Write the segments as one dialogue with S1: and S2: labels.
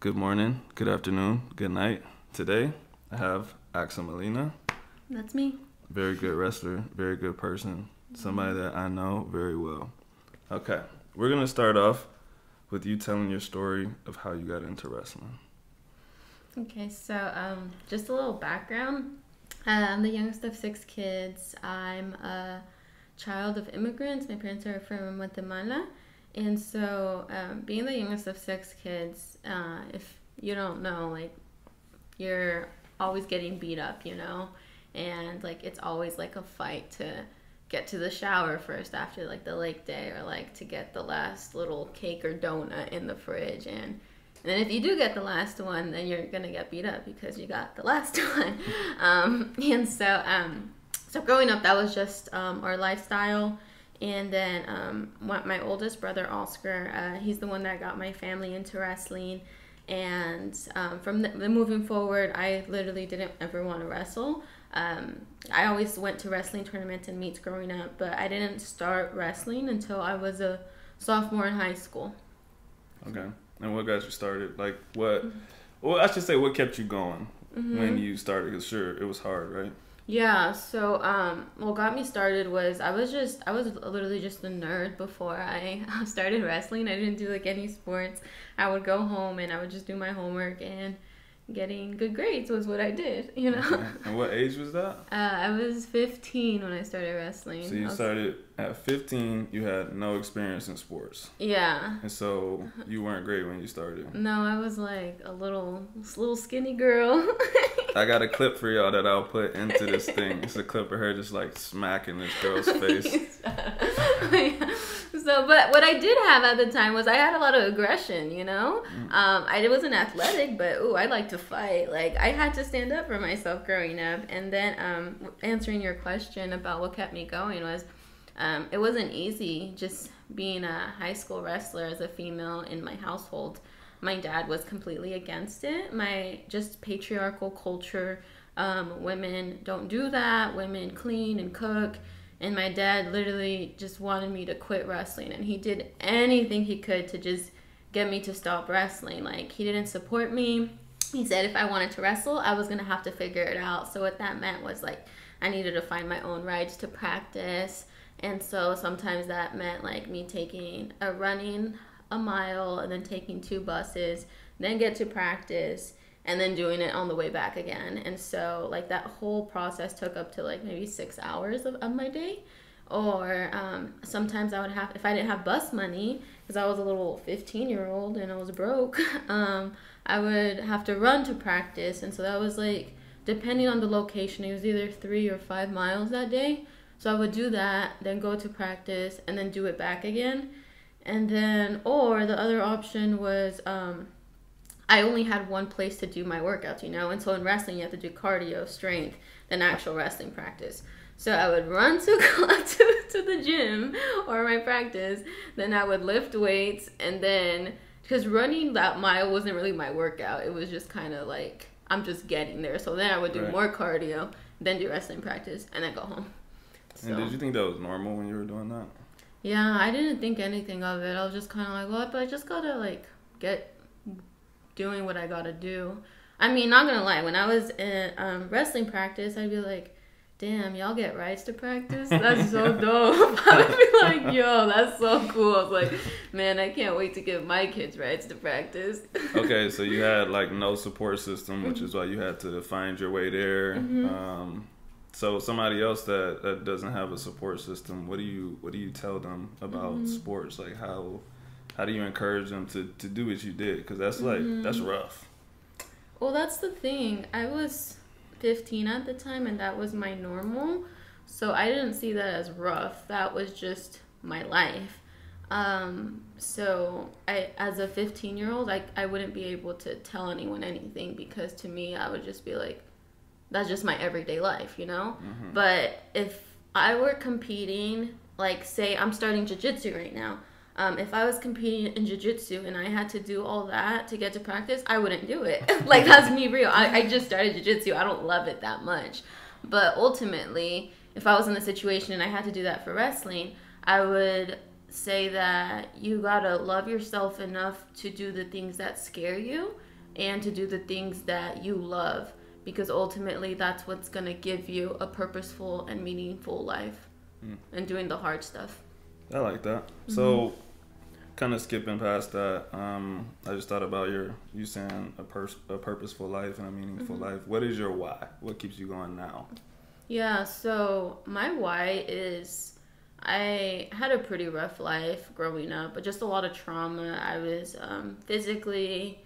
S1: Good morning, good afternoon, good night. Today, I have Axa Molina.
S2: That's me.
S1: Very good wrestler, very good person, somebody that I know very well. Okay, we're gonna start off with you telling your story of how you got into wrestling.
S2: Okay, so um, just a little background. Uh, I'm the youngest of six kids. I'm a child of immigrants. My parents are from Guatemala. And so, um, being the youngest of six kids, uh, if you don't know, like, you're always getting beat up, you know? And, like, it's always like a fight to get to the shower first after, like, the lake day or, like, to get the last little cake or donut in the fridge. And, and then if you do get the last one, then you're gonna get beat up because you got the last one. Um, and so, um, so growing up, that was just um, our lifestyle. And then um, my oldest brother, Oscar, uh, he's the one that got my family into wrestling. And um, from the, moving forward, I literally didn't ever want to wrestle. Um, I always went to wrestling tournaments and meets growing up, but I didn't start wrestling until I was a sophomore in high school.
S1: Okay. And what got you started? Like, what? Well, I should say, what kept you going mm-hmm. when you started? Because sure, it was hard, right?
S2: Yeah, so um, what got me started was I was just I was literally just a nerd before I started wrestling. I didn't do like any sports. I would go home and I would just do my homework and getting good grades was what I did, you know.
S1: And what age was that?
S2: Uh, I was 15 when I started wrestling.
S1: So you
S2: was...
S1: started at 15. You had no experience in sports.
S2: Yeah.
S1: And so you weren't great when you started.
S2: No, I was like a little, little skinny girl.
S1: I got a clip for y'all that I'll put into this thing. It's a clip of her just like smacking this girl's face.
S2: so, but what I did have at the time was I had a lot of aggression. You know, mm. um, I wasn't athletic, but ooh, I like to fight. Like I had to stand up for myself growing up. And then um, answering your question about what kept me going was. Um, it wasn't easy just being a high school wrestler as a female in my household my dad was completely against it. My just patriarchal culture, um, women don't do that. Women clean and cook. And my dad literally just wanted me to quit wrestling, and he did anything he could to just get me to stop wrestling. Like he didn't support me. He said if I wanted to wrestle, I was gonna have to figure it out. So what that meant was like I needed to find my own rights to practice. And so sometimes that meant like me taking a running a mile and then taking two buses, then get to practice and then doing it on the way back again. And so like that whole process took up to like maybe six hours of, of my day. Or um, sometimes I would have, if I didn't have bus money, because I was a little 15 year old and I was broke, um, I would have to run to practice. And so that was like, depending on the location, it was either three or five miles that day. So I would do that, then go to practice, and then do it back again and then or the other option was um, I only had one place to do my workouts, you know, and so in wrestling you have to do cardio, strength, then actual wrestling practice. So I would run to, to to the gym or my practice, then I would lift weights, and then because running that mile wasn't really my workout, it was just kind of like I'm just getting there. So then I would do right. more cardio, then do wrestling practice, and then go home.
S1: So. And did you think that was normal when you were doing that?
S2: Yeah, I didn't think anything of it. I was just kind of like, well, but I just gotta like get doing what I gotta do. I mean, not gonna lie, when I was in um, wrestling practice, I'd be like, damn, y'all get rights to practice? That's so dope. I would be like, yo, that's so cool. I was like, man, I can't wait to give my kids rights to practice.
S1: okay, so you had like no support system, which is why you had to find your way there. Mm-hmm. Um, so somebody else that, that doesn't have a support system, what do you what do you tell them about mm-hmm. sports? Like how how do you encourage them to, to do what you did? Because that's like mm-hmm. that's rough.
S2: Well, that's the thing. I was 15 at the time, and that was my normal. So I didn't see that as rough. That was just my life. Um, so I, as a 15 year old, I, I wouldn't be able to tell anyone anything because to me, I would just be like, that's just my everyday life, you know? Mm-hmm. But if I were competing, like say I'm starting jiu-jitsu right now, um, if I was competing in jiu-jitsu and I had to do all that to get to practice, I wouldn't do it. like that's me real. I, I just started jiu-jitsu. I don't love it that much. But ultimately, if I was in the situation and I had to do that for wrestling, I would say that you gotta love yourself enough to do the things that scare you and to do the things that you love because ultimately that's what's going to give you a purposeful and meaningful life mm. and doing the hard stuff.
S1: I like that. Mm-hmm. So kind of skipping past that, um, I just thought about your you saying a pers- a purposeful life and a meaningful mm-hmm. life. What is your why? What keeps you going now?
S2: Yeah, so my why is I had a pretty rough life growing up, but just a lot of trauma. I was um, physically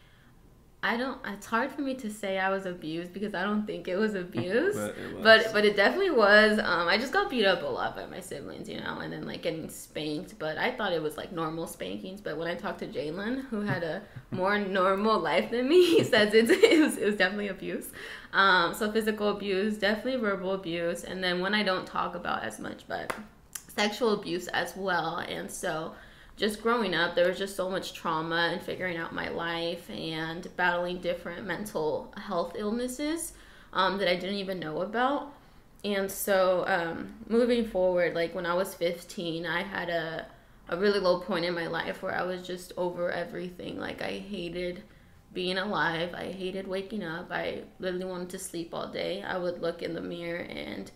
S2: I don't. It's hard for me to say I was abused because I don't think it was abuse, but, it was. but, but it definitely was. Um, I just got beat up a lot by my siblings, you know, and then like getting spanked. But I thought it was like normal spankings. But when I talked to Jalen, who had a more normal life than me, he says it's, it was it was definitely abuse. Um, so physical abuse, definitely verbal abuse, and then when I don't talk about as much, but sexual abuse as well. And so just growing up, there was just so much trauma and figuring out my life and battling different mental health illnesses um, that I didn't even know about. And so, um, moving forward, like when I was 15, I had a, a really low point in my life where I was just over everything. Like, I hated being alive, I hated waking up, I literally wanted to sleep all day. I would look in the mirror and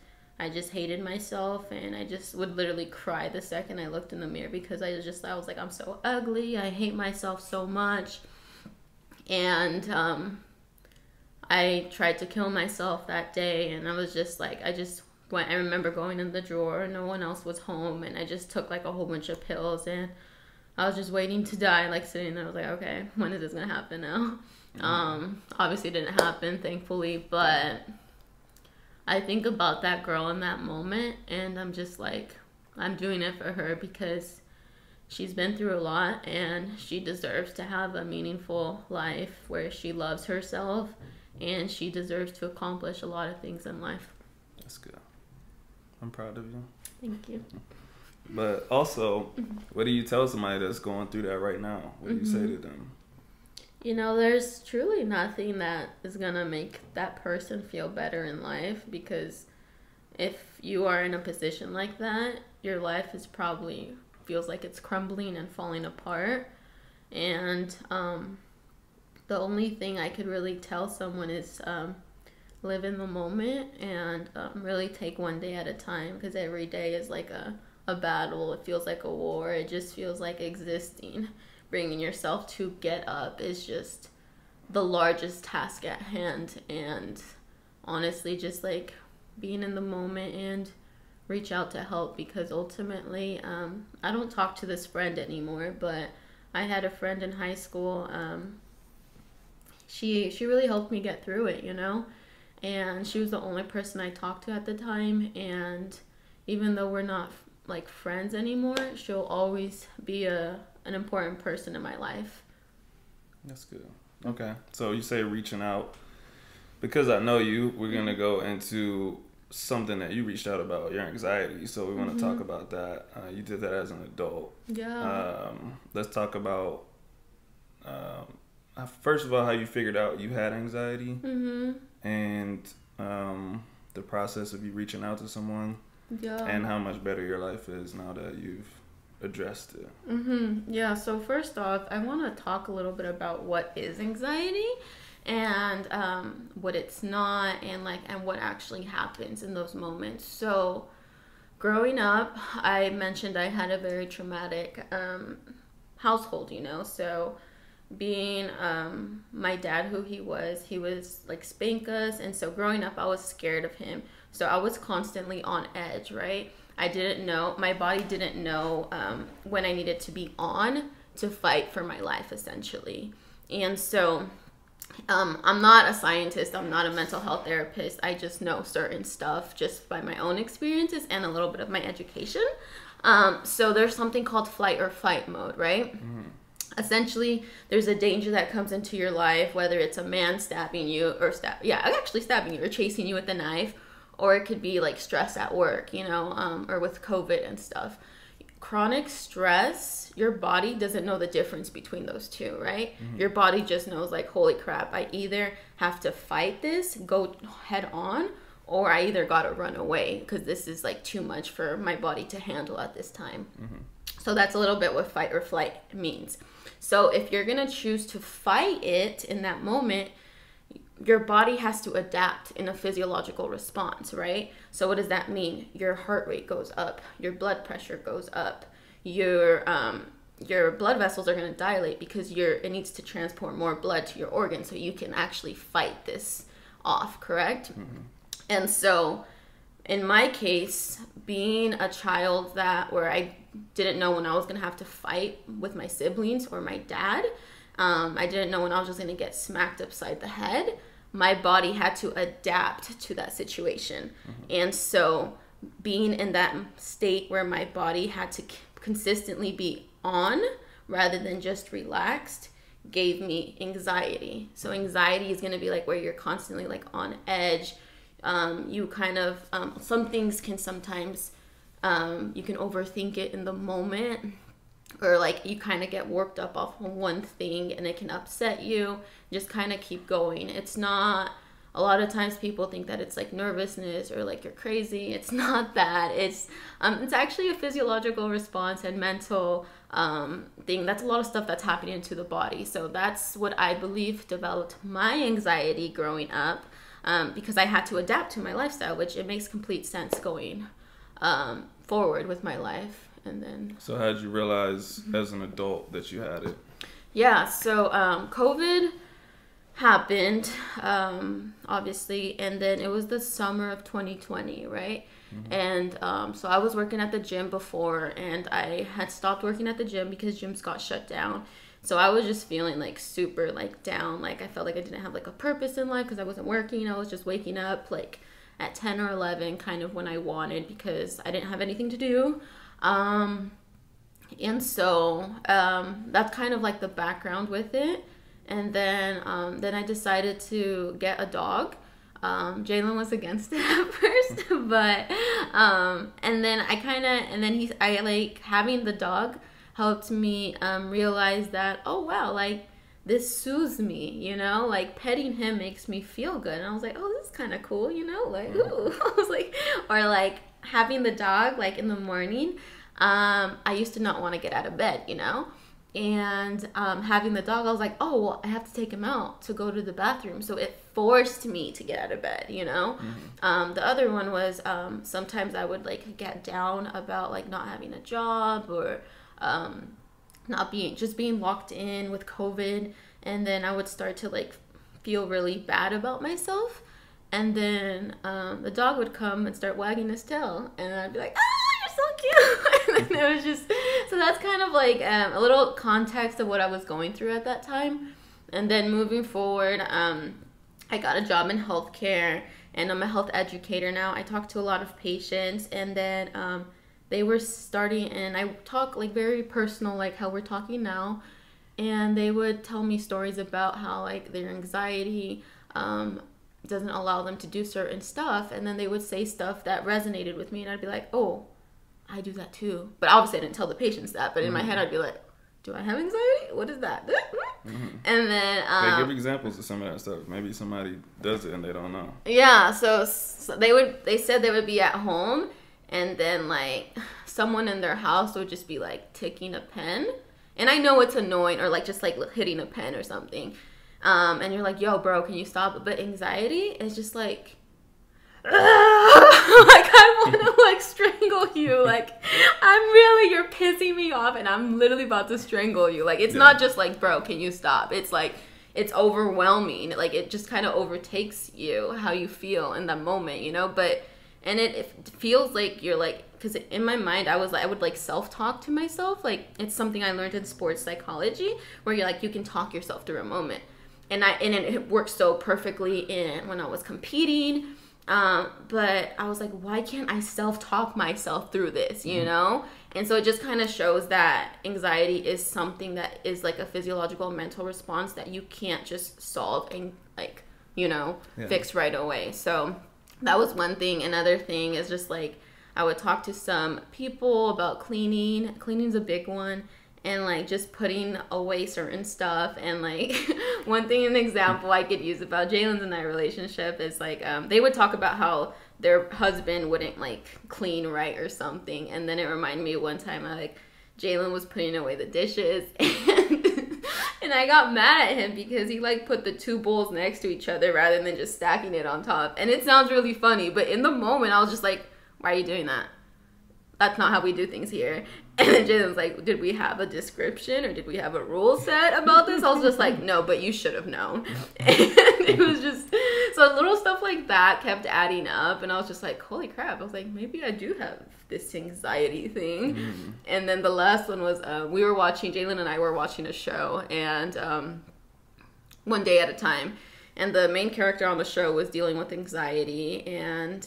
S2: I just hated myself and I just would literally cry the second I looked in the mirror because I was just I was like I'm so ugly. I hate myself so much. And um I tried to kill myself that day and I was just like I just went I remember going in the drawer, and no one else was home and I just took like a whole bunch of pills and I was just waiting to die, like sitting there. I was like, okay, when is this gonna happen now? Mm-hmm. Um, obviously, it didn't happen, thankfully, but I think about that girl in that moment and I'm just like, I'm doing it for her because she's been through a lot and she deserves to have a meaningful life where she loves herself and she deserves to accomplish a lot of things in life.
S1: That's good. I'm proud of you.
S2: Thank you.
S1: But also, what do you tell somebody that's going through that right now? What do you mm-hmm. say to them?
S2: You know, there's truly nothing that is going to make that person feel better in life because if you are in a position like that, your life is probably feels like it's crumbling and falling apart. And um, the only thing I could really tell someone is um, live in the moment and um, really take one day at a time because every day is like a, a battle. It feels like a war. It just feels like existing bringing yourself to get up is just the largest task at hand. And honestly just like being in the moment and reach out to help because ultimately um, i don't talk to this friend anymore but i had a friend in high school um, she she really helped me get through it you know? And she was the only person i talked to at the time. And even though we're not like friends anymore she'll always be a an important person in my life.
S1: That's good. Okay. So you say reaching out. Because I know you, we're going to go into something that you reached out about your anxiety. So we want to mm-hmm. talk about that. Uh, you did that as an adult.
S2: Yeah.
S1: Um, let's talk about, um, first of all, how you figured out you had anxiety
S2: mm-hmm.
S1: and um, the process of you reaching out to someone.
S2: Yeah.
S1: And how much better your life is now that you've addressed it.
S2: Mm-hmm. Yeah. So first off, I want to talk a little bit about what is anxiety and um, what it's not, and like and what actually happens in those moments. So growing up, I mentioned I had a very traumatic um, household. You know, so being um, my dad who he was he was like spank us and so growing up i was scared of him so i was constantly on edge right I didn't know, my body didn't know um, when I needed to be on to fight for my life, essentially. And so um, I'm not a scientist, I'm not a mental health therapist. I just know certain stuff just by my own experiences and a little bit of my education. Um, so there's something called flight or fight mode, right? Mm-hmm. Essentially, there's a danger that comes into your life, whether it's a man stabbing you or stab, yeah, actually stabbing you or chasing you with a knife, or it could be like stress at work, you know, um, or with COVID and stuff. Chronic stress, your body doesn't know the difference between those two, right? Mm-hmm. Your body just knows, like, holy crap, I either have to fight this, go head on, or I either gotta run away because this is like too much for my body to handle at this time. Mm-hmm. So that's a little bit what fight or flight means. So if you're gonna choose to fight it in that moment, your body has to adapt in a physiological response, right? So what does that mean? Your heart rate goes up, your blood pressure goes up, your um, your blood vessels are going to dilate because you're it needs to transport more blood to your organ so you can actually fight this off correct mm-hmm. and so in my case being a child that where i didn't know when i was going to have to fight with my siblings or my dad um, i didn't know when i was just going to get smacked upside the head my body had to adapt to that situation mm-hmm. and so being in that state where my body had to consistently be on rather than just relaxed gave me anxiety. So anxiety is going to be like where you're constantly like on edge. Um, you kind of um, some things can sometimes um, you can overthink it in the moment or like you kind of get warped up off of one thing and it can upset you just kind of keep going. It's not a lot of times people think that it's like nervousness or like you're crazy. It's not that. It's um, it's actually a physiological response and mental um, thing. That's a lot of stuff that's happening to the body. So that's what i believe developed my anxiety growing up um, because i had to adapt to my lifestyle which it makes complete sense going um, forward with my life and then
S1: so how did you realize as an adult that you had it
S2: yeah so um, covid happened, um, obviously, and then it was the summer of 2020, right? Mm-hmm. And um, so I was working at the gym before, and I had stopped working at the gym because gyms got shut down. So I was just feeling like super like down, like I felt like I didn't have like a purpose in life because I wasn't working. I was just waking up like at 10 or 11 kind of when I wanted because I didn't have anything to do. Um, and so um, that's kind of like the background with it and then um, then I decided to get a dog. Um, Jalen was against it at first, but um, and then I kind of and then he I like having the dog helped me um, realize that oh wow like this soothes me, you know, like petting him makes me feel good. And I was like, oh, this is kind of cool, you know, like, mm-hmm. ooh. I was like, or like having the dog, like in the morning. Um, I used to not want to get out of bed, you know and um, having the dog, I was like, oh, well, I have to take him out to go to the bathroom. So it forced me to get out of bed, you know? Mm-hmm. Um, the other one was um, sometimes I would like get down about like not having a job or um, not being, just being locked in with COVID. And then I would start to like feel really bad about myself. And then um, the dog would come and start wagging his tail. And I'd be like, ah! You're so cute. and it was just so that's kind of like um, a little context of what I was going through at that time. And then moving forward, um, I got a job in healthcare, and I'm a health educator now. I talk to a lot of patients, and then um, they were starting, and I talk like very personal, like how we're talking now. And they would tell me stories about how like their anxiety um, doesn't allow them to do certain stuff, and then they would say stuff that resonated with me, and I'd be like, oh I do that too. But obviously, I didn't tell the patients that. But in mm-hmm. my head, I'd be like, do I have anxiety? What is that? Mm-hmm. And then um,
S1: they give examples of some of that stuff. Maybe somebody does it and they don't know.
S2: Yeah. So, so they would. They said they would be at home, and then like someone in their house would just be like ticking a pen. And I know it's annoying, or like just like hitting a pen or something. Um, and you're like, yo, bro, can you stop? But anxiety is just like like I want to like strangle you. Like I'm really you're pissing me off, and I'm literally about to strangle you. Like it's yeah. not just like, bro, can you stop? It's like it's overwhelming. Like it just kind of overtakes you how you feel in that moment, you know. But and it, it feels like you're like because in my mind I was like I would like self talk to myself. Like it's something I learned in sports psychology where you're like you can talk yourself through a moment, and I and it worked so perfectly in when I was competing um, but I was like, why can't I self talk myself through this, you mm-hmm. know? And so it just kind of shows that anxiety is something that is like a physiological mental response that you can't just solve and like, you know, yeah. fix right away. So that was one thing. Another thing is just like I would talk to some people about cleaning. Cleaning's a big one and like just putting away certain stuff and like one thing an example i could use about jalen's and I relationship is like um, they would talk about how their husband wouldn't like clean right or something and then it reminded me one time I like jalen was putting away the dishes and and I got mad at him because he like put the two bowls next to each other rather than just stacking it on top. And it sounds really funny, but in the moment I was just like, why are you doing that? That's not how we do things here. And then was like, Did we have a description or did we have a rule set about this? I was just like, No, but you should have known. And it was just so little stuff like that kept adding up. And I was just like, Holy crap. I was like, Maybe I do have this anxiety thing. Mm. And then the last one was uh, we were watching, Jalen and I were watching a show, and um, one day at a time. And the main character on the show was dealing with anxiety and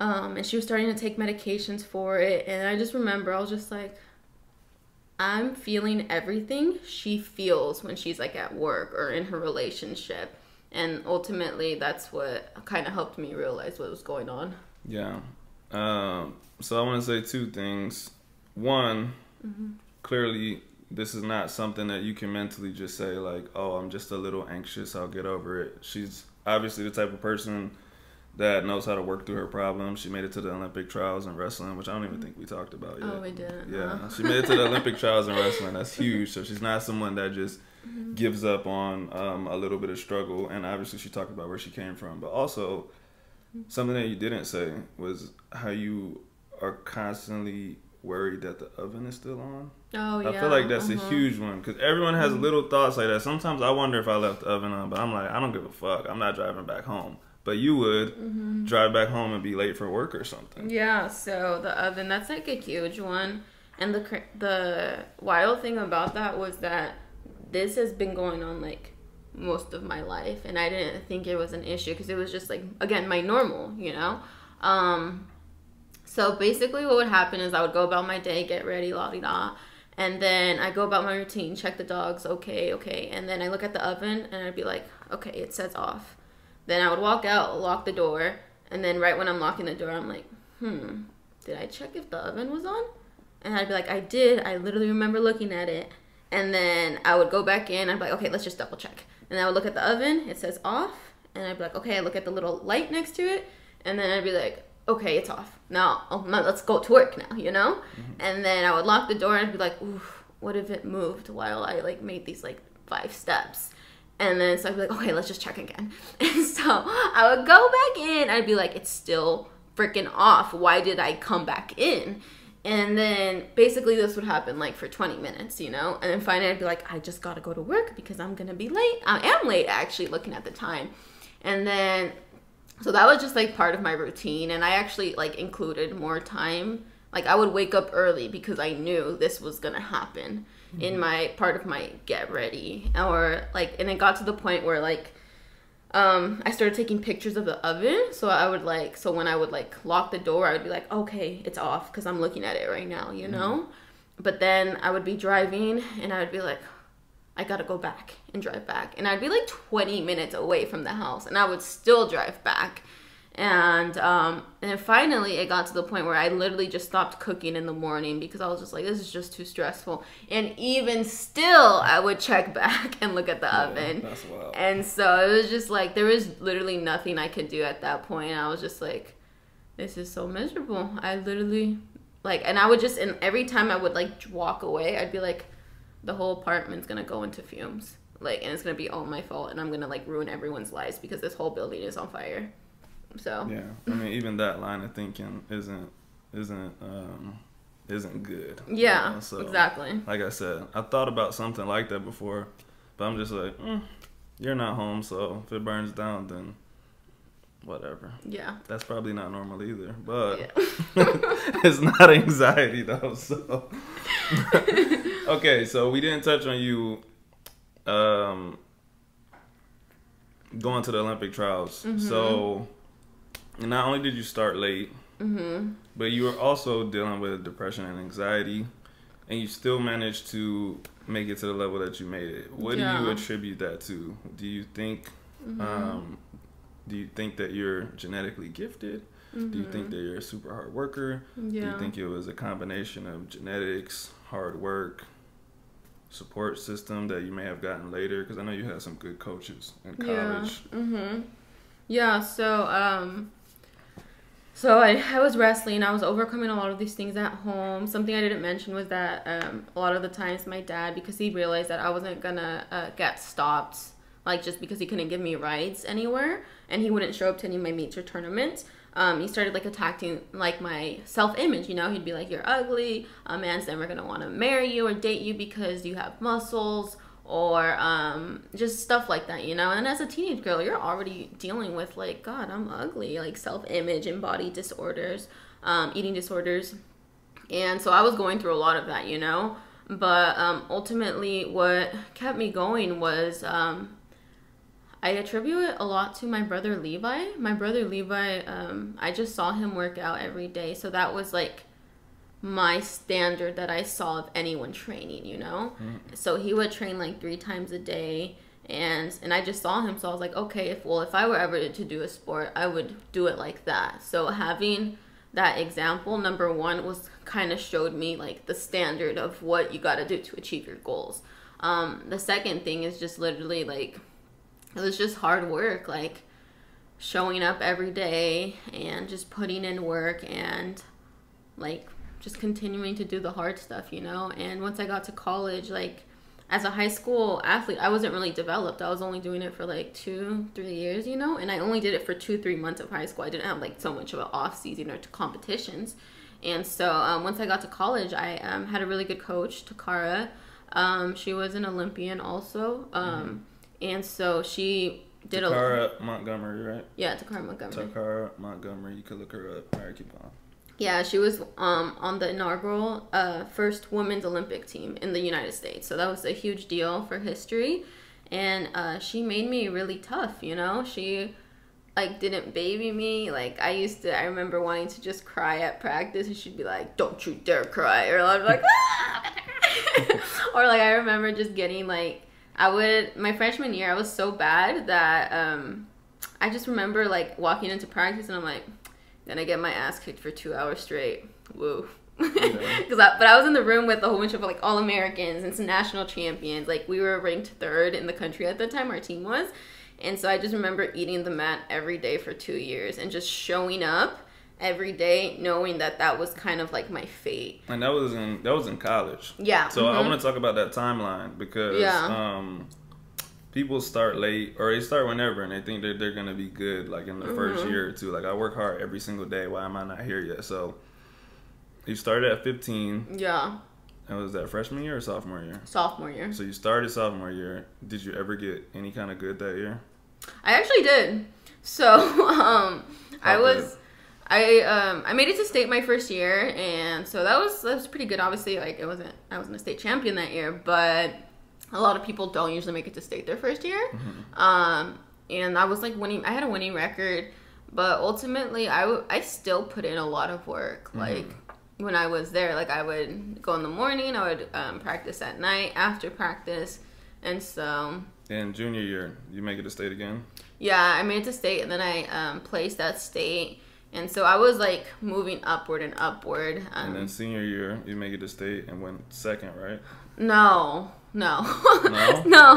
S2: um, and she was starting to take medications for it. And I just remember I was just like, I'm feeling everything she feels when she's like at work or in her relationship. And ultimately, that's what kind of helped me realize what was going on.
S1: Yeah. Um, so I want to say two things. One, mm-hmm. clearly, this is not something that you can mentally just say, like, oh, I'm just a little anxious, I'll get over it. She's obviously the type of person that knows how to work through her problems. She made it to the Olympic trials in wrestling, which I don't even think we talked about yet.
S2: Oh, we didn't.
S1: Yeah, she made it to the Olympic trials in wrestling. That's huge. So she's not someone that just mm-hmm. gives up on um, a little bit of struggle. And obviously, she talked about where she came from, but also something that you didn't say was how you are constantly worried that the oven is still on.
S2: Oh yeah.
S1: I feel like that's uh-huh. a huge one because everyone has mm-hmm. little thoughts like that. Sometimes I wonder if I left the oven on, but I'm like, I don't give a fuck. I'm not driving back home but you would mm-hmm. drive back home and be late for work or something.
S2: Yeah, so the oven that's like a huge one. And the the wild thing about that was that this has been going on like most of my life and I didn't think it was an issue because it was just like again my normal, you know. Um so basically what would happen is I would go about my day, get ready, la di da. And then I go about my routine, check the dogs, okay, okay. And then I look at the oven and I'd be like, okay, it says off then I would walk out, lock the door, and then right when I'm locking the door, I'm like, hmm, did I check if the oven was on? And I'd be like, I did. I literally remember looking at it. And then I would go back in. I'd be like, okay, let's just double check. And I would look at the oven. It says off. And I'd be like, okay, I look at the little light next to it. And then I'd be like, okay, it's off. Now, oh, let's go to work now, you know? Mm-hmm. And then I would lock the door and I'd be like, oof, what if it moved while I like made these like five steps? And then so I'd be like, okay, let's just check again. And so I would go back in. I'd be like, it's still freaking off. Why did I come back in? And then basically this would happen like for 20 minutes, you know? And then finally I'd be like, I just gotta go to work because I'm gonna be late. I am late actually looking at the time. And then so that was just like part of my routine and I actually like included more time. Like I would wake up early because I knew this was gonna happen in mm-hmm. my part of my get ready or like and it got to the point where like um, I started taking pictures of the oven. So I would like, so when I would like lock the door, I would be like, okay, it's off because I'm looking at it right now, you know? Mm-hmm. But then I would be driving and I would be like, I gotta go back and drive back. And I'd be like 20 minutes away from the house and I would still drive back and um and then finally it got to the point where i literally just stopped cooking in the morning because i was just like this is just too stressful. And even still i would check back and look at the yeah, oven. and so it was just like there was literally nothing i could do at that point. I was just like this is so miserable. I literally like and i would just and every time i would like walk away i'd be like the whole apartment's gonna go into fumes. Like and it's gonna be all my fault and i'm gonna like ruin everyone's lives because this whole building is on fire so
S1: yeah, I mean, even that line of thinking isn't isn't um, isn't good.
S2: Yeah, you know? so, exactly.
S1: Like I said, I thought about something like that before, but I'm just like, mm, you're not home, so if it burns down, then whatever.
S2: Yeah.
S1: That's probably not normal either, but yeah. it's not anxiety though. So okay, so we didn't touch on you um, going to the Olympic trials. Mm-hmm. So not only did you start late, mm-hmm. but you were also dealing with depression and anxiety, and you still managed to make it to the level that you made it. What yeah. do you attribute that to? Do you think, mm-hmm. um, do you think that you're genetically gifted? Mm-hmm. Do you think mm-hmm. that you're a super hard worker? Yeah. Do you think it was a combination of genetics, hard work, support system that you may have gotten later? Because I know you had some good coaches in college.
S2: Yeah. Mm-hmm. Yeah. So, um, so I, I was wrestling. I was overcoming a lot of these things at home. Something I didn't mention was that um, a lot of the times my dad, because he realized that I wasn't gonna uh, get stopped, like just because he couldn't give me rides anywhere, and he wouldn't show up to any of my meets or tournaments. Um, he started like attacking like my self image. You know, he'd be like, "You're ugly. A man's never gonna want to marry you or date you because you have muscles." Or um, just stuff like that, you know. And as a teenage girl, you're already dealing with like, God, I'm ugly, like self image and body disorders, um, eating disorders, and so I was going through a lot of that, you know. But um, ultimately, what kept me going was um, I attribute it a lot to my brother Levi. My brother Levi, um, I just saw him work out every day, so that was like my standard that I saw of anyone training, you know? Mm. So he would train like three times a day and and I just saw him so I was like, okay, if well if I were ever to do a sport, I would do it like that. So having that example number 1 was kind of showed me like the standard of what you got to do to achieve your goals. Um the second thing is just literally like it was just hard work like showing up every day and just putting in work and like just continuing to do the hard stuff, you know. And once I got to college, like as a high school athlete, I wasn't really developed. I was only doing it for like two, three years, you know. And I only did it for two, three months of high school. I didn't have like so much of an off season or to competitions. And so um, once I got to college, I um, had a really good coach, Toccara. Um, she was an Olympian also. Um, mm-hmm. And so she did
S1: Toccara a Toccara Montgomery, right?
S2: Yeah, Toccara Montgomery.
S1: Toccara Montgomery. You could look her up. All right, keep on.
S2: Yeah, she was um, on the inaugural uh, first women's Olympic team in the United States. So that was a huge deal for history. And uh, she made me really tough, you know? She like didn't baby me. Like I used to, I remember wanting to just cry at practice, and she'd be like, "Don't you dare cry," or I'd be like, ah! or like I remember just getting like, I would my freshman year, I was so bad that um, I just remember like walking into practice, and I'm like, then I get my ass kicked for two hours straight. Woo. Because yeah. but I was in the room with a whole bunch of like all Americans and some national champions. Like we were ranked third in the country at the time. Our team was, and so I just remember eating the mat every day for two years and just showing up every day, knowing that that was kind of like my fate.
S1: And that was in that was in college.
S2: Yeah.
S1: So mm-hmm. I want to talk about that timeline because yeah. um people start late or they start whenever and they think that they're gonna be good like in the mm-hmm. first year or two. Like I work hard every single day. Why am I not here yet? So you started at 15.
S2: Yeah.
S1: And was that freshman year or sophomore year?
S2: Sophomore year.
S1: So you started sophomore year. Did you ever get any kind of good that year?
S2: I actually did. So um, I was. I um I made it to state my first year, and so that was that was pretty good. Obviously, like it wasn't I wasn't a state champion that year, but a lot of people don't usually make it to state their first year. Mm-hmm. Um, and I was like winning. I had a winning record, but ultimately, I, w- I still put in a lot of work. Mm-hmm. Like when I was there, like I would go in the morning, I would um, practice at night after practice, and so.
S1: In junior year, you make it to state again.
S2: Yeah, I made it to state, and then I um, placed at state. And so I was like moving upward and upward.
S1: Um, and then senior year, you make it to state and went second, right?
S2: No, no, no, no.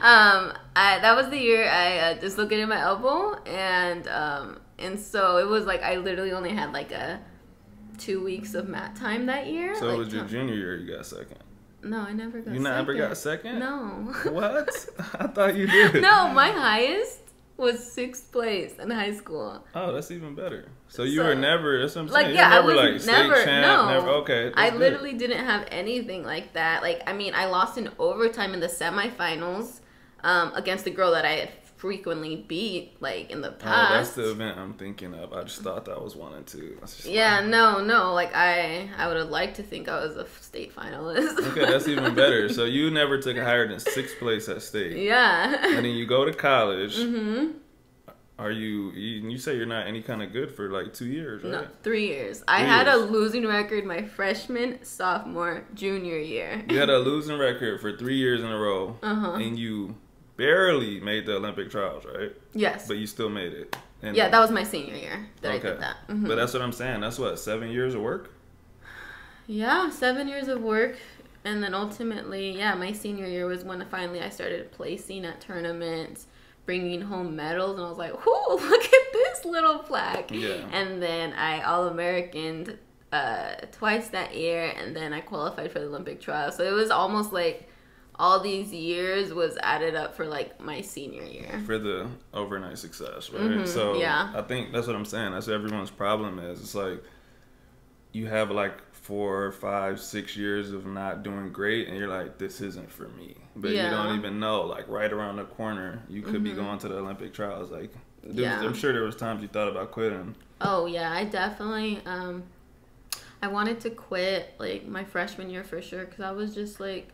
S2: Um, I, that was the year I uh, dislocated my elbow, and um, and so it was like I literally only had like a two weeks of mat time that year.
S1: So
S2: like,
S1: it was your junior year you got second.
S2: No, I never got.
S1: You
S2: second.
S1: never got second.
S2: No.
S1: what? I thought you did.
S2: No, my highest was sixth place in high school.
S1: Oh, that's even better. So you so, were never. That's what I'm
S2: like,
S1: saying.
S2: Yeah,
S1: never
S2: I was
S1: like
S2: never.
S1: champ,
S2: no,
S1: never. Okay,
S2: I literally didn't have anything like that. Like, I mean, I lost in overtime in the semifinals um, against the girl that I had frequently beat like in the past.
S1: Oh, that's the event I'm thinking of. I just thought that was one and two.
S2: Yeah, like, no, no. Like I, I would have liked to think I was a state finalist.
S1: okay, that's even better. So you never took higher than sixth place at state.
S2: Yeah.
S1: And then you go to college.
S2: Mm-hmm.
S1: Are you, you? You say you're not any kind of good for like two years, right? No,
S2: three years. I had years. a losing record my freshman, sophomore, junior year.
S1: You had a losing record for three years in a row,
S2: uh-huh.
S1: and you barely made the Olympic trials, right?
S2: Yes.
S1: But you still made it.
S2: And yeah, that was my senior year that okay. I did that.
S1: Mm-hmm. But that's what I'm saying. That's what seven years of work.
S2: Yeah, seven years of work, and then ultimately, yeah, my senior year was when finally I started placing at tournaments bringing home medals, and I was like, "Whoo, look at this little plaque.
S1: Yeah.
S2: And then I All American uh, twice that year, and then I qualified for the Olympic trial. So it was almost like all these years was added up for like my senior year.
S1: For the overnight success, right?
S2: Mhm,
S1: so
S2: yeah.
S1: I think that's what I'm saying. That's everyone's problem is. It's like you have like four, five, six years of not doing great, and you're like, this isn't for me. But you don't even know, like right around the corner, you could be
S2: Mhm.
S1: going to the Olympic trials. Like, there was- I'm sure there was times you thought about quitting.
S2: Oh yeah, I definitely um I wanted to quit like my freshman year for sure cuz I was just like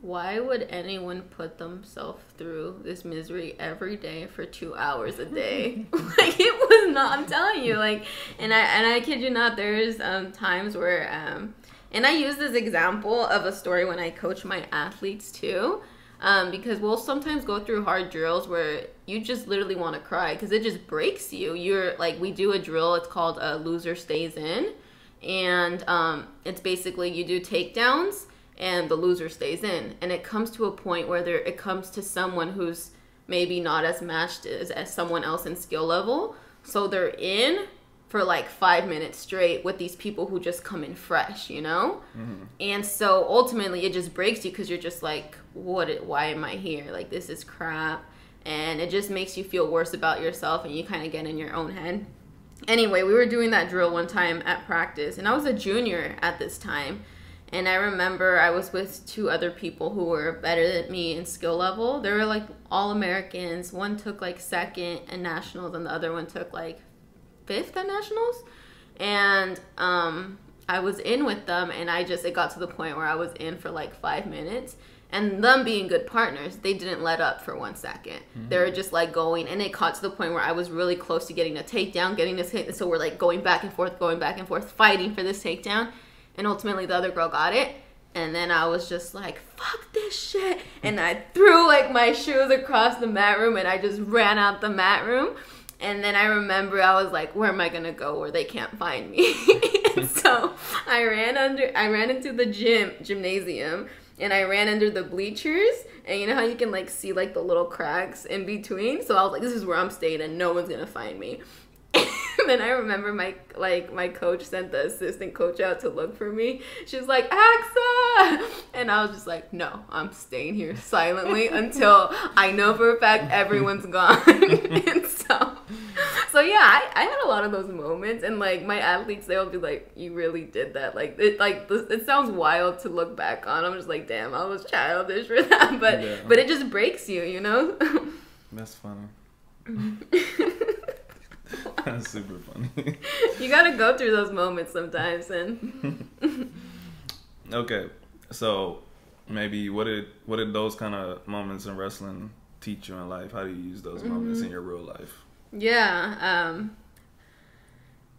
S2: why would anyone put themselves through this misery every day for 2 hours a day? like it was not I'm telling you like and I and I kid you not there's um times where um and I use this example of a story when I coach my athletes too. Um, because we'll sometimes go through hard drills where you just literally want to cry because it just breaks you. You're like, we do a drill, it's called a loser stays in. And um, it's basically you do takedowns and the loser stays in. And it comes to a point where there, it comes to someone who's maybe not as matched as, as someone else in skill level. So they're in for like five minutes straight with these people who just come in fresh, you know? Mm-hmm. And so ultimately it just breaks you because you're just like, what, why am I here? Like, this is crap. And it just makes you feel worse about yourself and you kind of get in your own head. Anyway, we were doing that drill one time at practice, and I was a junior at this time. And I remember I was with two other people who were better than me in skill level. They were like all Americans. One took like second in nationals, and the other one took like fifth at nationals. And um, I was in with them, and I just, it got to the point where I was in for like five minutes. And them being good partners, they didn't let up for one second. They were just like going, and it caught to the point where I was really close to getting a takedown, getting this hit. So we're like going back and forth, going back and forth, fighting for this takedown. And ultimately, the other girl got it. And then I was just like, fuck this shit. And I threw like my shoes across the mat room and I just ran out the mat room. And then I remember I was like, where am I gonna go where they can't find me? so I ran under I ran into the gym gymnasium and I ran under the bleachers and you know how you can like see like the little cracks in between? So I was like, this is where I'm staying and no one's gonna find me. And then I remember my like my coach sent the assistant coach out to look for me. She was like, Axa and I was just like, No, I'm staying here silently until I know for a fact everyone's gone. and so so yeah, I, I had a lot of those moments and like my athletes they'll be like, You really did that. Like it like it sounds wild to look back on. I'm just like, damn, I was childish for that. But
S1: Yeah.
S2: but it just breaks you, you know?
S1: That's funny. That's super funny.
S2: you gotta go through those moments sometimes and
S1: okay, so maybe what did what did those kind of moments in wrestling teach you in life? How do you use those moments
S2: Mm-hmm.
S1: in your real life?
S2: Yeah, um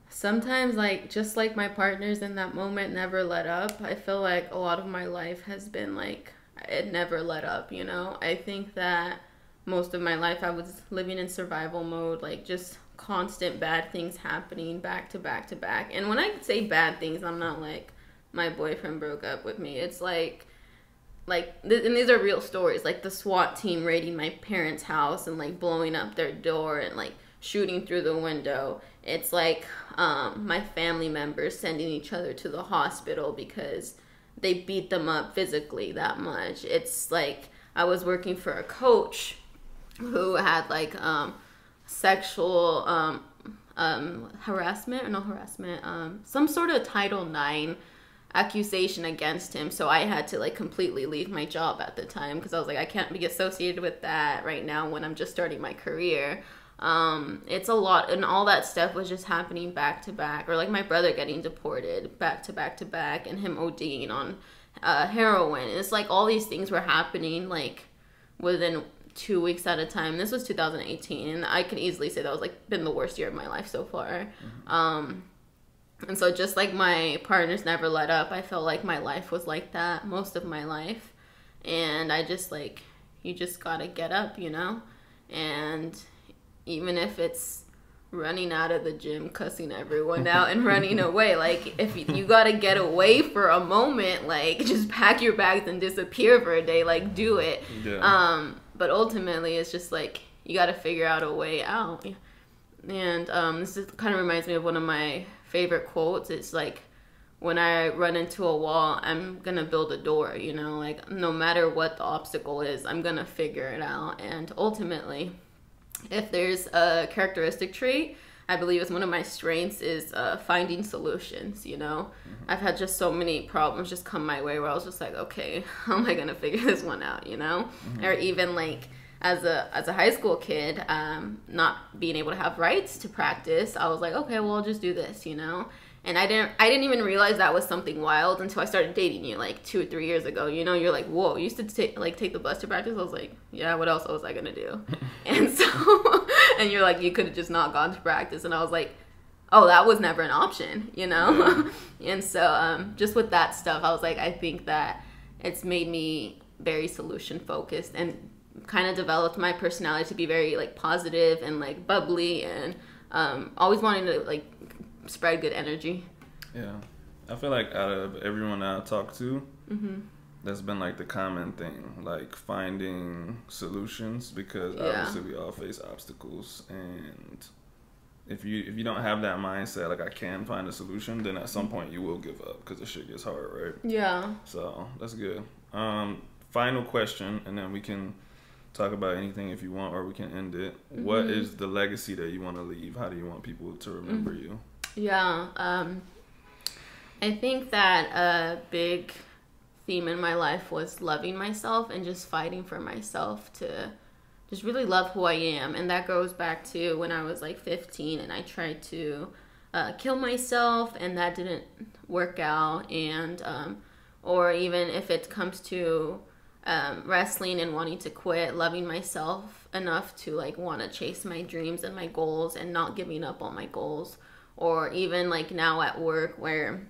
S2: sometimes like just like my partners in that moment never let up. I feel like a lot of my life has been like it never let up, you know? I think that most of my life I was living in survival mode, like just constant bad things happening back to back to back. And when I say bad things, I'm not like my boyfriend broke up with me. It's like like th- and these are real stories like the SWAT team raiding my parents' house and like blowing up their door and like shooting through the window. It's like um, my family members sending each other to the hospital because they beat them up physically that much. It's like I was working for a coach who had like um, sexual um, um, harassment or no harassment, um, some sort of Title Nine accusation against him. So I had to like completely leave my job at the time because I was like, I can't be associated with that right now when I'm just starting my career. Um, it's a lot, and all that stuff was just happening back to back, or like my brother getting deported back to back to back, and him ODing on uh, heroin. It's like all these things were happening like within two weeks at a time. This was 2018, and I can easily say that was like been the worst year of my life so far. Um, and so just like my partners never let up, I felt like my life was like that most of my life. And I just like you just got to get up, you know? And even if it's running out of the gym, cussing everyone out and running away, like if you, you got to get away for a moment, like just pack your bags and disappear for a day, like do it.
S1: Yeah.
S2: Um, but ultimately, it's just like you got to figure out a way out. and um, this is, kind of reminds me of one of my favorite quotes. It's like, when I run into a wall, I'm gonna build a door, you know, like no matter what the obstacle is, I'm gonna figure it out. And ultimately, if there's a characteristic trait, I believe is one of my strengths is uh, finding solutions. You know, mm-hmm. I've had just so many problems just come my way where I was just like, okay, how am I gonna figure this one out? You know, mm-hmm. or even like as a as a high school kid, um, not being able to have rights to practice, I was like, okay, well, I'll just do this. You know, and I didn't I didn't even realize that was something wild until I started dating you like two or three years ago. You know, you're like, whoa, you used to take like take the bus to practice. I was like, yeah, what else was I gonna do? and so, and you're like, you could have just not gone to practice, and I was like, oh, that was never an option, you know. and so, um, just with that stuff, I was like, I think that it's made me very solution focused and kind of developed my personality to be very like positive and like bubbly and um, always wanting to like spread good energy.
S1: Yeah, I feel like out of everyone I talk to, mm-hmm. that's been like the common thing, like finding solutions because yeah. obviously we all face obstacles, and if you if you don't have that mindset, like I can find a solution, then at some point you will give up because the shit gets hard, right?
S2: Yeah.
S1: So that's good. Um, final question, and then we can talk about anything if you want, or we can end it. Mm-hmm. What is the legacy that you want to leave? How do you want people to remember mm-hmm. you?
S2: Yeah. Um, I think that a big theme in my life was loving myself and just fighting for myself to just really love who I am. And that goes back to when I was like 15 and I tried to uh, kill myself and that didn't work out. And, um, or even if it comes to um, wrestling and wanting to quit, loving myself enough to like want to chase my dreams and my goals and not giving up on my goals or even like now at work where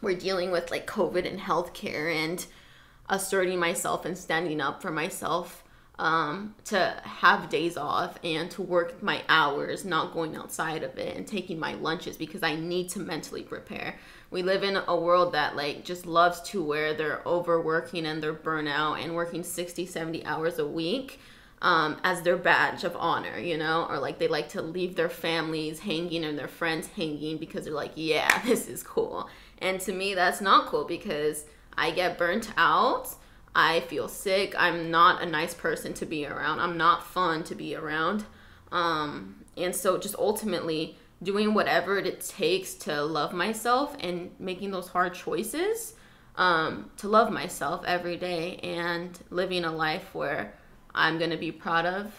S2: we're dealing with like COVID and healthcare and asserting myself and standing up for myself um, to have days off and to work my hours, not going outside of it and taking my lunches because I need to mentally prepare. We live in a world that like just loves to where they're overworking and they're burnout and working 60, 70 hours a week um, as their badge of honor, you know, or like they like to leave their families hanging and their friends hanging because they're like, yeah, this is cool. And to me, that's not cool because I get burnt out. I feel sick. I'm not a nice person to be around. I'm not fun to be around. Um, and so, just ultimately doing whatever it takes to love myself and making those hard choices um, to love myself every day and living a life where I'm going to be proud of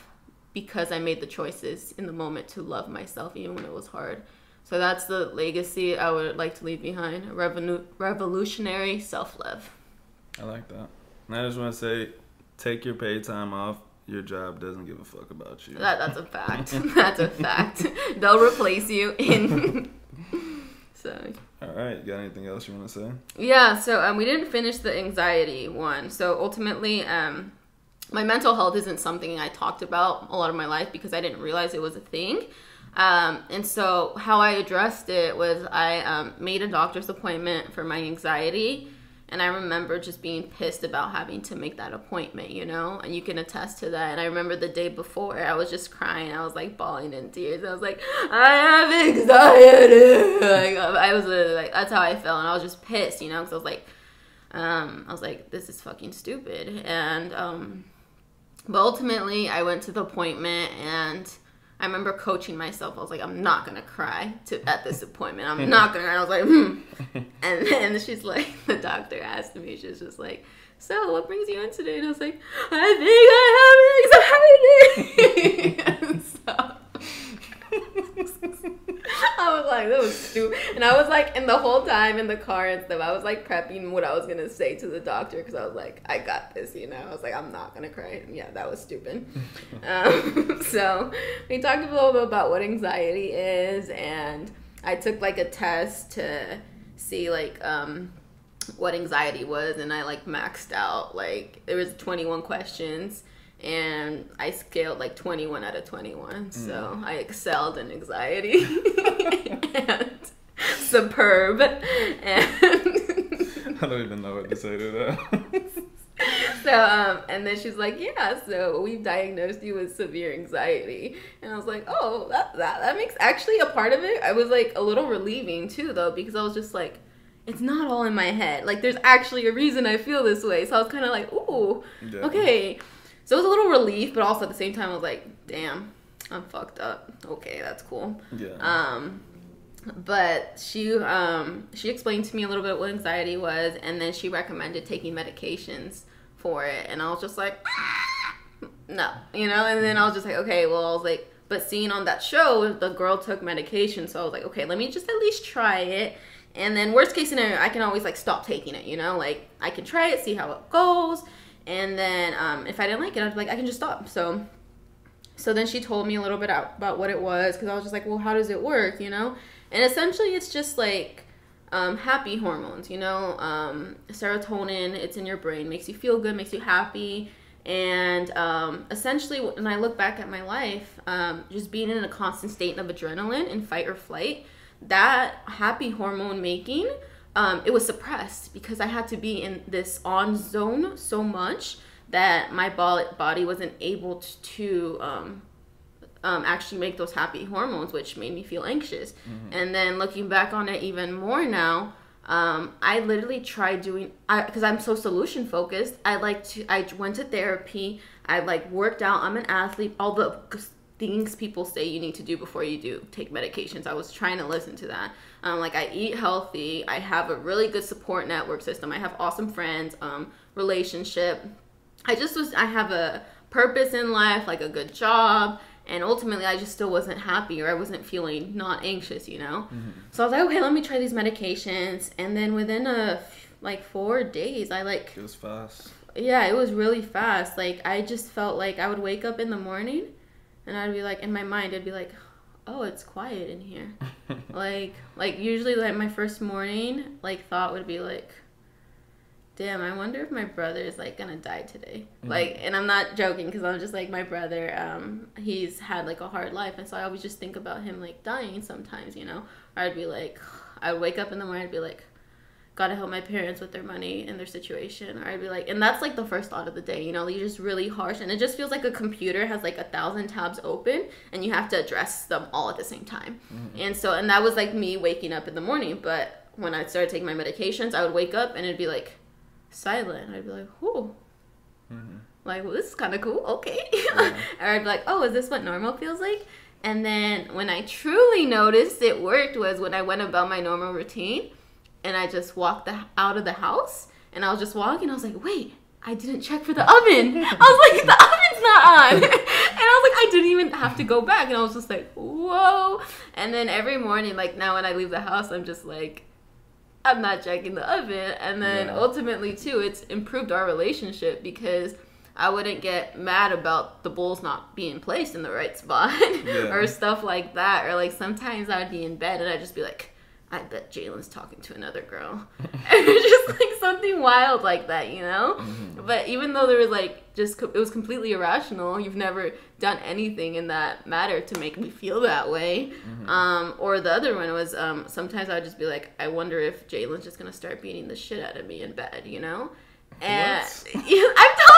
S2: because I made the choices in the moment to love myself even when it was hard. So that's the legacy I would like to leave behind Revolu- revolutionary self love.
S1: I like that. And I just want to say take your paid time off. Your job doesn't give a fuck about you.
S2: That, that's a fact. that's a fact. They'll replace you in. so.
S1: All right. Got anything else you want to say?
S2: Yeah. So um, we didn't finish the anxiety one. So ultimately, um, my mental health isn't something I talked about a lot of my life because I didn't realize it was a thing. Um, and so, how I addressed it was I um, made a doctor's appointment for my anxiety. And I remember just being pissed about having to make that appointment, you know? And you can attest to that. And I remember the day before, I was just crying. I was like bawling in tears. I was like, I have anxiety. like, I was like, that's how I felt. And I was just pissed, you know? Because I was like, um, I was like, this is fucking stupid. And, um, but ultimately, I went to the appointment and I remember coaching myself. I was like, I'm not gonna cry to at this appointment. I'm not gonna cry. I was like, hmm. and then she's like, the doctor asked me. She's just like, so what brings you in today? And I was like, I think I have anxiety. so, I was like, that was stupid. And I was like, and the whole time in the car and stuff, I was like prepping what I was gonna say to the doctor because I was like, I got this, you know. I was like, I'm not gonna cry. And yeah, that was stupid. um, so we talked a little bit about what anxiety is, and I took like a test to see like um, what anxiety was, and I like maxed out. Like there was 21 questions and I scaled like 21 out of 21. Mm. So I excelled in anxiety and superb. And
S1: I don't even know what to say to that.
S2: so um, and then she's like, yeah, so we've diagnosed you with severe anxiety, and I was like, oh, that that that makes actually a part of it. I was like a little relieving too, though, because I was just like. It's not all in my head. Like, there's actually a reason I feel this way. So I was kind of like, ooh, yeah. okay. So it was a little relief, but also at the same time, I was like, damn, I'm fucked up. Okay, that's cool. Yeah. Um, but she um she explained to me a little bit what anxiety was, and then she recommended taking medications for it, and I was just like, no, you know. And then I was just like, okay, well, I was like, but seeing on that show, the girl took medication, so I was like, okay, let me just at least try it. And then worst case scenario, I can always like stop taking it, you know, like I can try it, see how it goes, and then um, if I didn't like it, I'd be like, I can just stop. So so then she told me a little bit about what it was because I was just like, well, how does it work, you know? And essentially, it's just like um, happy hormones, you know? Um, serotonin, it's in your brain, makes you feel good, makes you happy. And um, essentially, when I look back at my life, um, just being in a constant state of adrenaline and fight or flight, that happy hormone making, um, it was suppressed because I had to be in this on zone so much that my body wasn't able to um, actually make those happy hormones, which made me feel anxious. Mm-hmm. And then looking back on it even more now, um, I literally tried doing I because I'm so solution focused. I like to. I went to therapy. I like worked out. I'm an athlete. All the things people say you need to do before you do take medications. I was trying to listen to that. Um, like I eat healthy. I have a really good support network system. I have awesome friends. Um, relationship I just was I have a purpose in life, like a good job, and ultimately I just still wasn't happy or I wasn't feeling not anxious, you know. Mm-hmm. So I was like, okay, let me try these medications, and then within a like four days, I like
S1: it was fast.
S2: Yeah, it was really fast. Like I just felt like I would wake up in the morning, and I'd be like, in my mind, I'd be like, oh, it's quiet in here. like like usually like my first morning like thought would be like damn, I wonder if my brother is like gonna die today. Mm-hmm. Like, and I'm not joking because I'm just like my brother. Um, he's had like a hard life, and so I always just think about him like dying sometimes, you know. Or I'd be like, I'd wake up in the morning, I'd be like, gotta help my parents with their money and their situation. Or I'd be like, and that's like the first thought of the day, you know. You're just really harsh, and it just feels like a computer has like a thousand tabs open, and you have to address them all at the same time. Mm-hmm. And so, and that was like me waking up in the morning, but. When I started taking my medications, I would wake up and it'd be like, silent. I'd be like, whoo. Mm-hmm. Like, well, this is kind of cool. Okay. Yeah. or I'd be like, oh, is this what normal feels like? And then when I truly noticed it worked was when I went about my normal routine and I just walked the, out of the house and I was just walking. I was like, wait, I didn't check for the oven. I was like, the oven's not on. and I was like, I didn't even have to go back. And I was just like, whoa. And then every morning, like now when I leave the house, I'm just like, I'm not checking the oven. And then yeah. ultimately, too, it's improved our relationship because I wouldn't get mad about the bowls not being placed in the right spot yeah. or stuff like that. Or like sometimes I would be in bed and I'd just be like, I bet Jalen's talking to another girl. and it's just like something wild like that, you know? Mm-hmm. But even though there was like just, it was completely irrational, you've never done anything in that matter to make me feel that way. Mm-hmm. Um, or the other one was um, sometimes I'd just be like, I wonder if Jalen's just gonna start beating the shit out of me in bed, you know? And I've told.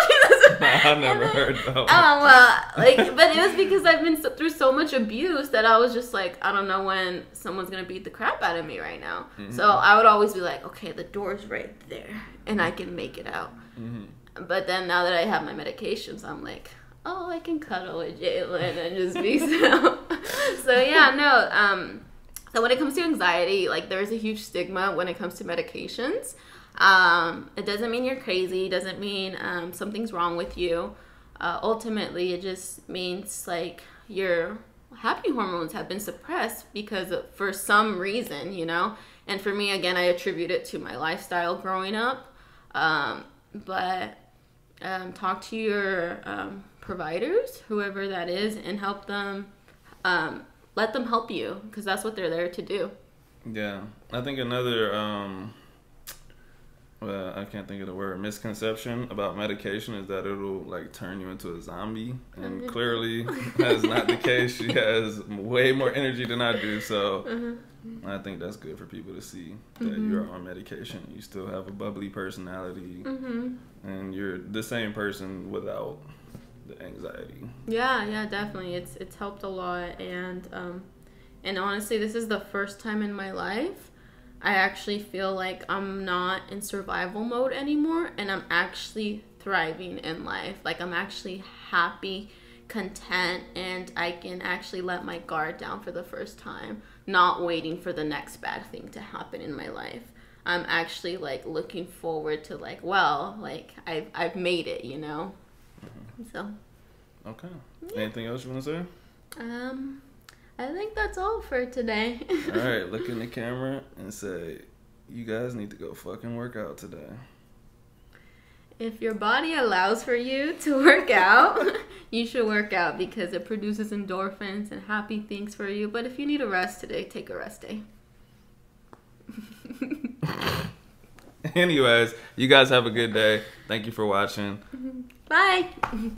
S1: I've never then, heard that.
S2: Oh well, like, but it was because I've been through so much abuse that I was just like, I don't know when someone's gonna beat the crap out of me right now. Mm-hmm. So I would always be like, okay, the door's right there, and I can make it out. Mm-hmm. But then now that I have my medications, I'm like, oh, I can cuddle with Jalen and just be so. so yeah, no. Um, so when it comes to anxiety, like there's a huge stigma when it comes to medications. Um, it doesn't mean you're crazy. It doesn't mean um, something's wrong with you. Uh, ultimately, it just means like your happy hormones have been suppressed because of, for some reason, you know. And for me, again, I attribute it to my lifestyle growing up. Um, but um, talk to your um, providers, whoever that is, and help them. Um, let them help you because that's what they're there to do.
S1: Yeah, I think another um, well, I can't think of the word misconception about medication is that it'll like turn you into a zombie, and mm-hmm. clearly that's not the case. She has way more energy than I do, so mm-hmm. I think that's good for people to see that mm-hmm. you're on medication. You still have a bubbly personality. Mm-hmm. and you're the same person without the anxiety.
S2: Yeah, yeah, definitely. It's it's helped a lot, and um, and honestly, this is the first time in my life I actually feel like I'm not in survival mode anymore, and I'm actually thriving in life. Like I'm actually happy, content, and I can actually let my guard down for the first time, not waiting for the next bad thing to happen in my life. I'm actually like looking forward to like, well, like I've I've made it, you know. Mm-hmm. So.
S1: Okay. Yeah. Anything else you want to say?
S2: Um, I think that's all for today.
S1: all right, look in the camera and say, "You guys need to go fucking work out today."
S2: If your body allows for you to work out, you should work out because it produces endorphins and happy things for you. But if you need a rest today, take a rest day.
S1: Anyways, you guys have a good day. Thank you for watching.
S2: Bye.